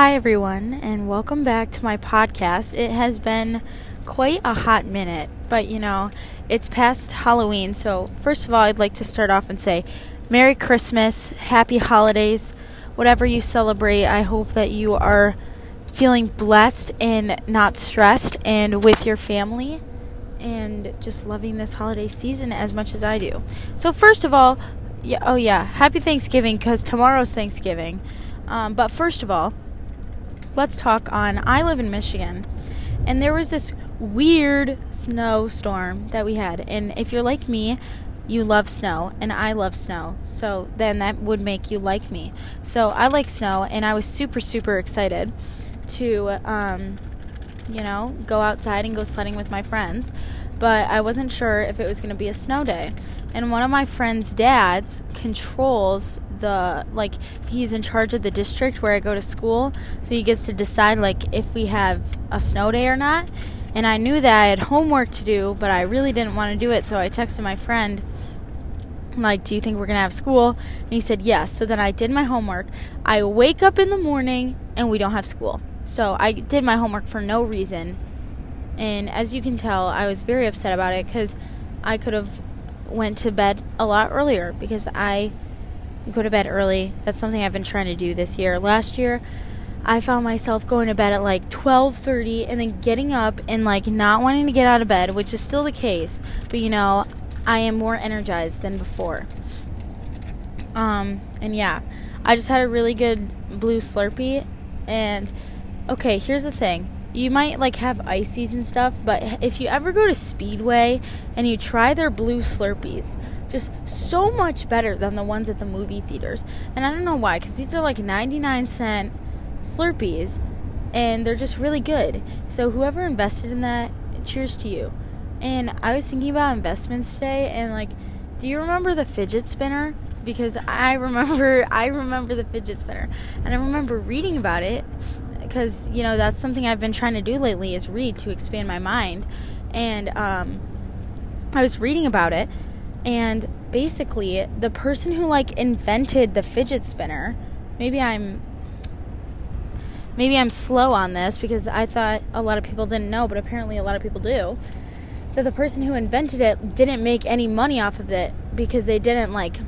Hi, everyone, and welcome back to my podcast. It has been quite a hot minute, but you know, it's past Halloween. So, first of all, I'd like to start off and say Merry Christmas, Happy Holidays, whatever you celebrate. I hope that you are feeling blessed and not stressed and with your family and just loving this holiday season as much as I do. So, first of all, yeah, oh yeah, Happy Thanksgiving because tomorrow's Thanksgiving. Um, but first of all, let's talk on I live in Michigan, and there was this weird snowstorm that we had. And if you're like me, you love snow, and I love snow. So then that would make you like me. So I like snow, and I was super, super excited to, um, you know, go outside and go sledding with my friends. But I wasn't sure if it was going to be a snow day. And one of my friend's dads controls the like he's in charge of the district where I go to school, so he gets to decide like if we have a snow day or not. And I knew that I had homework to do, but I really didn't want to do it, so I texted my friend like, "Do you think we're going to have school?" And he said, "Yes." So then I did my homework. I wake up in the morning and we don't have school. So I did my homework for no reason. And as you can tell, I was very upset about it cuz I could have went to bed a lot earlier because I go to bed early. That's something I've been trying to do this year. Last year, I found myself going to bed at like 12:30 and then getting up and like not wanting to get out of bed, which is still the case. But you know, I am more energized than before. Um, and yeah, I just had a really good blue Slurpee and okay, here's the thing. You might like have ices and stuff, but if you ever go to Speedway and you try their blue Slurpees, just so much better than the ones at the movie theaters. And I don't know why, because these are like 99 cent Slurpees, and they're just really good. So whoever invested in that, cheers to you. And I was thinking about investments today, and like, do you remember the fidget spinner? Because I remember, I remember the fidget spinner, and I remember reading about it because you know that's something I've been trying to do lately is read to expand my mind, and um, I was reading about it, and basically the person who like invented the fidget spinner, maybe I'm maybe I'm slow on this because I thought a lot of people didn't know, but apparently a lot of people do. That the person who invented it didn't make any money off of it because they didn't like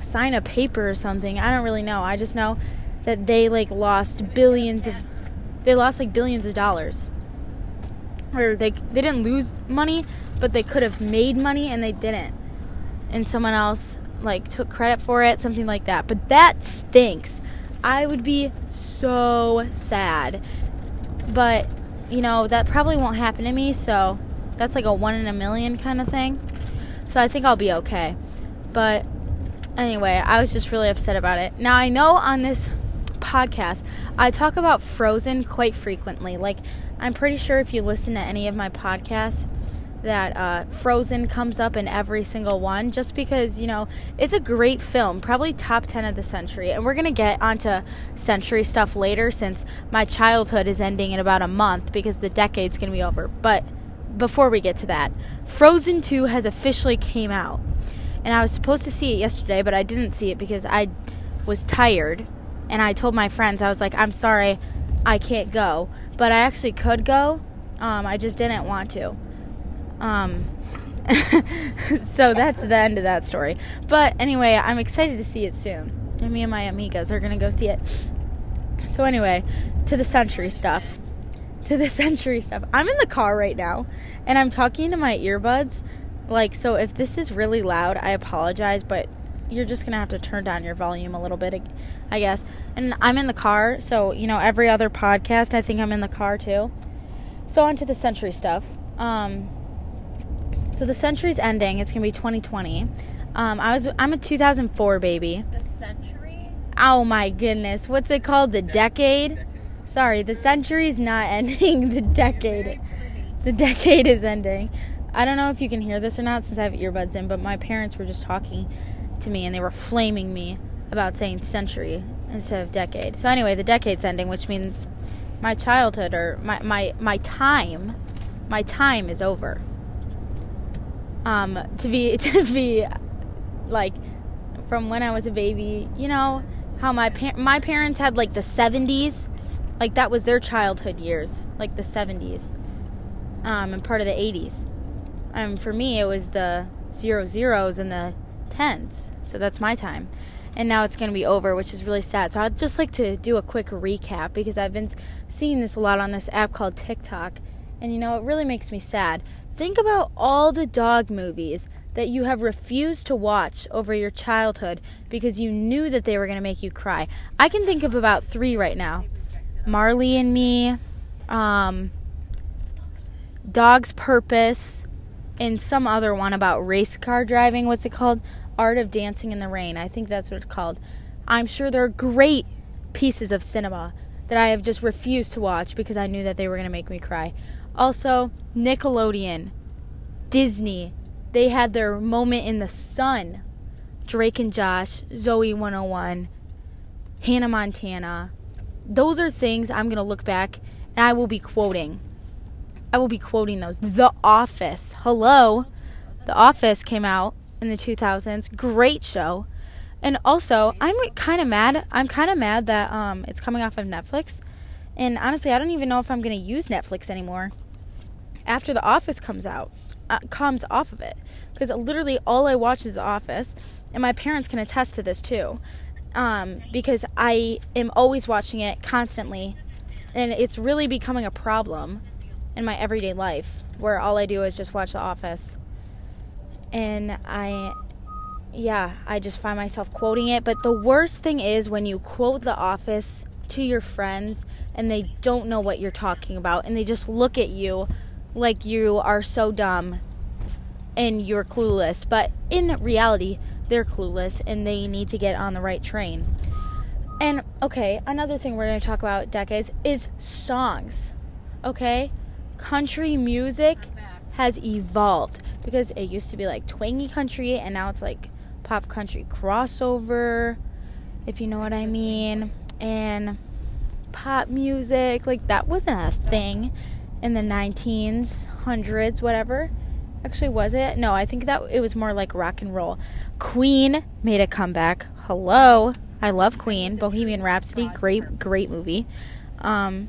sign a paper or something. I don't really know. I just know that they like lost billions of they lost like billions of dollars or they they didn't lose money but they could have made money and they didn't. And someone else like took credit for it something like that. But that stinks. I would be so sad. But you know that probably won't happen to me so that's like a one in a million kind of thing. So i think i'll be okay. But anyway i was just really upset about it. Now i know on this podcast, I talk about Frozen quite frequently. Like, I'm pretty sure if you listen to any of my podcasts, that uh, Frozen comes up in every single one just because, you know, it's a great film, probably top 10 of the century. And we're going to get onto century stuff later since my childhood is ending in about a month because the decade's going to be over. But before we get to that, Frozen 2 has officially came out. And I was supposed to see it yesterday, but I didn't see it because I was tired and I told my friends, I was like, I'm sorry, I can't go. But I actually could go. Um, I just didn't want to. Um, so that's the end of that story. But anyway, I'm excited to see it soon. And me and my amigas are going to go see it. So, anyway, to the century stuff. To the century stuff. I'm in the car right now and I'm talking to my earbuds. Like, so if this is really loud, I apologize, but you're just gonna have to turn down your volume a little bit, I guess. And I'm in the car, so you know every other podcast, I think I'm in the car too. So on to the century stuff. Um, so the century's ending. It's gonna be 2020. Um, I was I'm a 2004 baby. The century? Oh my goodness, what's it called? The decade? Sorry, the century's not ending. The decade. The decade is ending. I don't know if you can hear this or not since I have earbuds in, but my parents were just talking to me and they were flaming me about saying century instead of decade. So anyway, the decade's ending, which means my childhood or my my, my time my time is over. Um to be to be like from when I was a baby, you know, how my par- my parents had like the 70s, like that was their childhood years, like the 70s, um, and part of the 80s. Um, for me, it was the zero zeros and the tens, so that's my time. And now it's going to be over, which is really sad. So I'd just like to do a quick recap because I've been seeing this a lot on this app called TikTok, and you know it really makes me sad. Think about all the dog movies that you have refused to watch over your childhood because you knew that they were going to make you cry. I can think of about three right now Marley and Me, um, Dog's Purpose, and some other one about race car driving. What's it called? Art of Dancing in the Rain. I think that's what it's called. I'm sure they're great pieces of cinema that I have just refused to watch because I knew that they were going to make me cry. Also, Nickelodeon, Disney, they had their moment in the sun. Drake and Josh, Zoey 101, Hannah Montana. Those are things I'm going to look back and I will be quoting. I will be quoting those. The Office. Hello. The Office came out in the 2000s. Great show. And also, I'm kind of mad. I'm kind of mad that um, it's coming off of Netflix. And honestly, I don't even know if I'm going to use Netflix anymore after The Office comes out uh, comes off of it because literally all I watch is The Office, and my parents can attest to this too, um, because I am always watching it constantly, and it's really becoming a problem in my everyday life where all I do is just watch The Office, and I. Yeah, I just find myself quoting it. But the worst thing is when you quote The Office to your friends and they don't know what you're talking about and they just look at you like you are so dumb and you're clueless. But in reality, they're clueless and they need to get on the right train. And okay, another thing we're going to talk about decades is songs. Okay? Country music has evolved because it used to be like twangy country and now it's like pop country crossover, if you know what I mean. And pop music, like that wasn't a thing in the 19s, hundreds, whatever. Actually, was it? No, I think that it was more like rock and roll. Queen made a comeback. Hello, I love Queen. Bohemian Rhapsody, great, great movie. Um,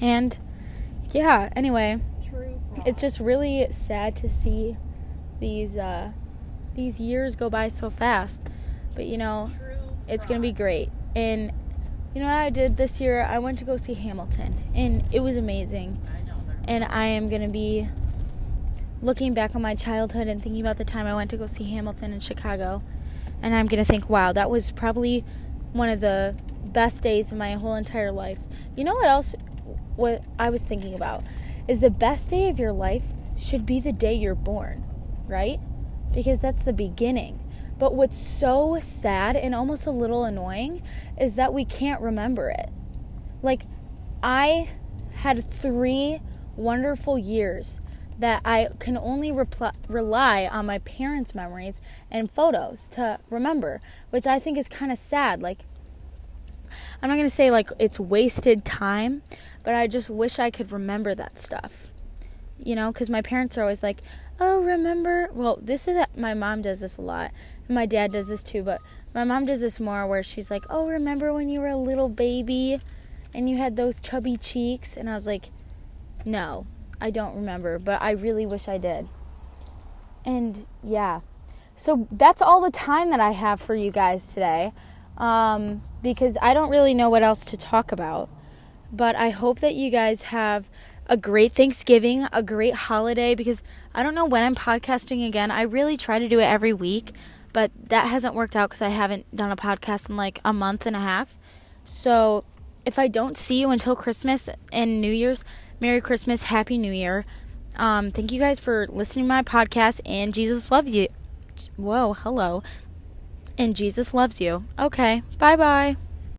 and yeah, anyway, it's just really sad to see these uh, these years go by so fast. But you know, it's gonna be great. And you know what I did this year? I went to go see Hamilton, and it was amazing. And I am going to be looking back on my childhood and thinking about the time I went to go see Hamilton in Chicago. And I'm going to think, wow, that was probably one of the best days of my whole entire life. You know what else? What I was thinking about is the best day of your life should be the day you're born, right? Because that's the beginning. But what's so sad and almost a little annoying is that we can't remember it. Like, I had three wonderful years that I can only repl- rely on my parents' memories and photos to remember, which I think is kind of sad. Like, I'm not going to say like it's wasted time, but I just wish I could remember that stuff. You know, because my parents are always like, oh, remember? Well, this is, my mom does this a lot my dad does this too, but my mom does this more where she's like, "Oh, remember when you were a little baby and you had those chubby cheeks?" And I was like, "No, I don't remember, but I really wish I did." And yeah. So that's all the time that I have for you guys today. Um, because I don't really know what else to talk about. But I hope that you guys have a great Thanksgiving, a great holiday because I don't know when I'm podcasting again. I really try to do it every week but that hasn't worked out because I haven't done a podcast in like a month and a half. So if I don't see you until Christmas and New Year's, Merry Christmas, Happy New Year. Um, thank you guys for listening to my podcast, and Jesus loves you. Whoa, hello. And Jesus loves you. Okay, bye bye.